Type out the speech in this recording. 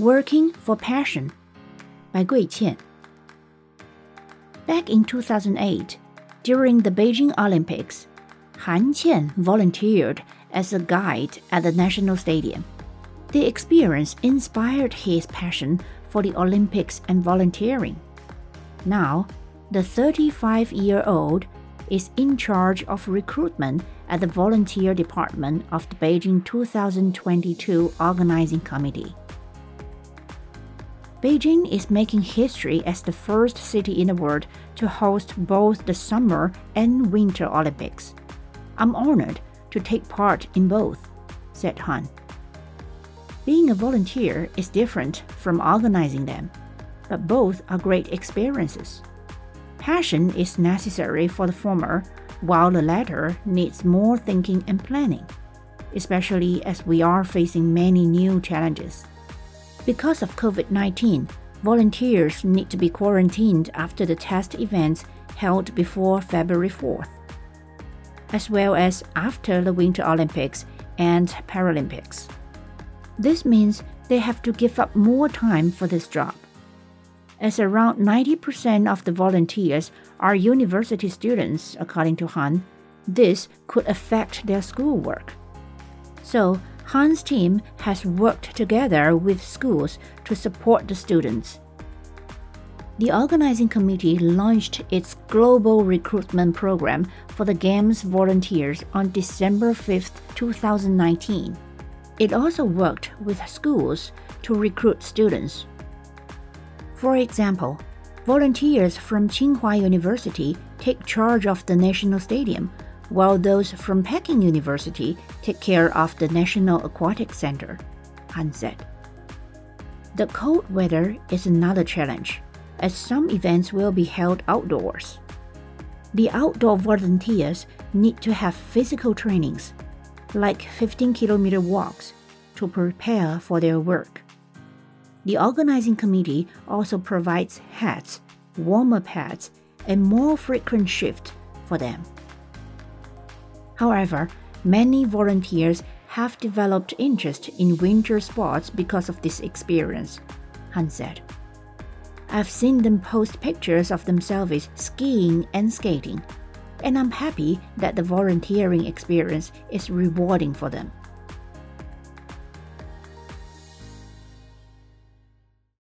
Working for Passion by Gui Qian. Back in 2008, during the Beijing Olympics, Han Qian volunteered as a guide at the National Stadium. The experience inspired his passion for the Olympics and volunteering. Now, the 35 year old is in charge of recruitment at the volunteer department of the Beijing 2022 Organizing Committee. Beijing is making history as the first city in the world to host both the Summer and Winter Olympics. I'm honored to take part in both, said Han. Being a volunteer is different from organizing them, but both are great experiences. Passion is necessary for the former, while the latter needs more thinking and planning, especially as we are facing many new challenges. Because of COVID 19, volunteers need to be quarantined after the test events held before February 4th, as well as after the Winter Olympics and Paralympics. This means they have to give up more time for this job. As around 90% of the volunteers are university students, according to Han, this could affect their schoolwork. So, Han's team has worked together with schools to support the students. The organizing committee launched its global recruitment program for the Games volunteers on December 5, 2019. It also worked with schools to recruit students. For example, volunteers from Tsinghua University take charge of the National Stadium while those from Peking University take care of the National Aquatic Center, Han said. The cold weather is another challenge, as some events will be held outdoors. The outdoor volunteers need to have physical trainings, like 15 kilometer walks, to prepare for their work. The organizing committee also provides hats, warmer pads, and more frequent shifts for them. However, many volunteers have developed interest in winter sports because of this experience, Han said. I've seen them post pictures of themselves skiing and skating, and I'm happy that the volunteering experience is rewarding for them.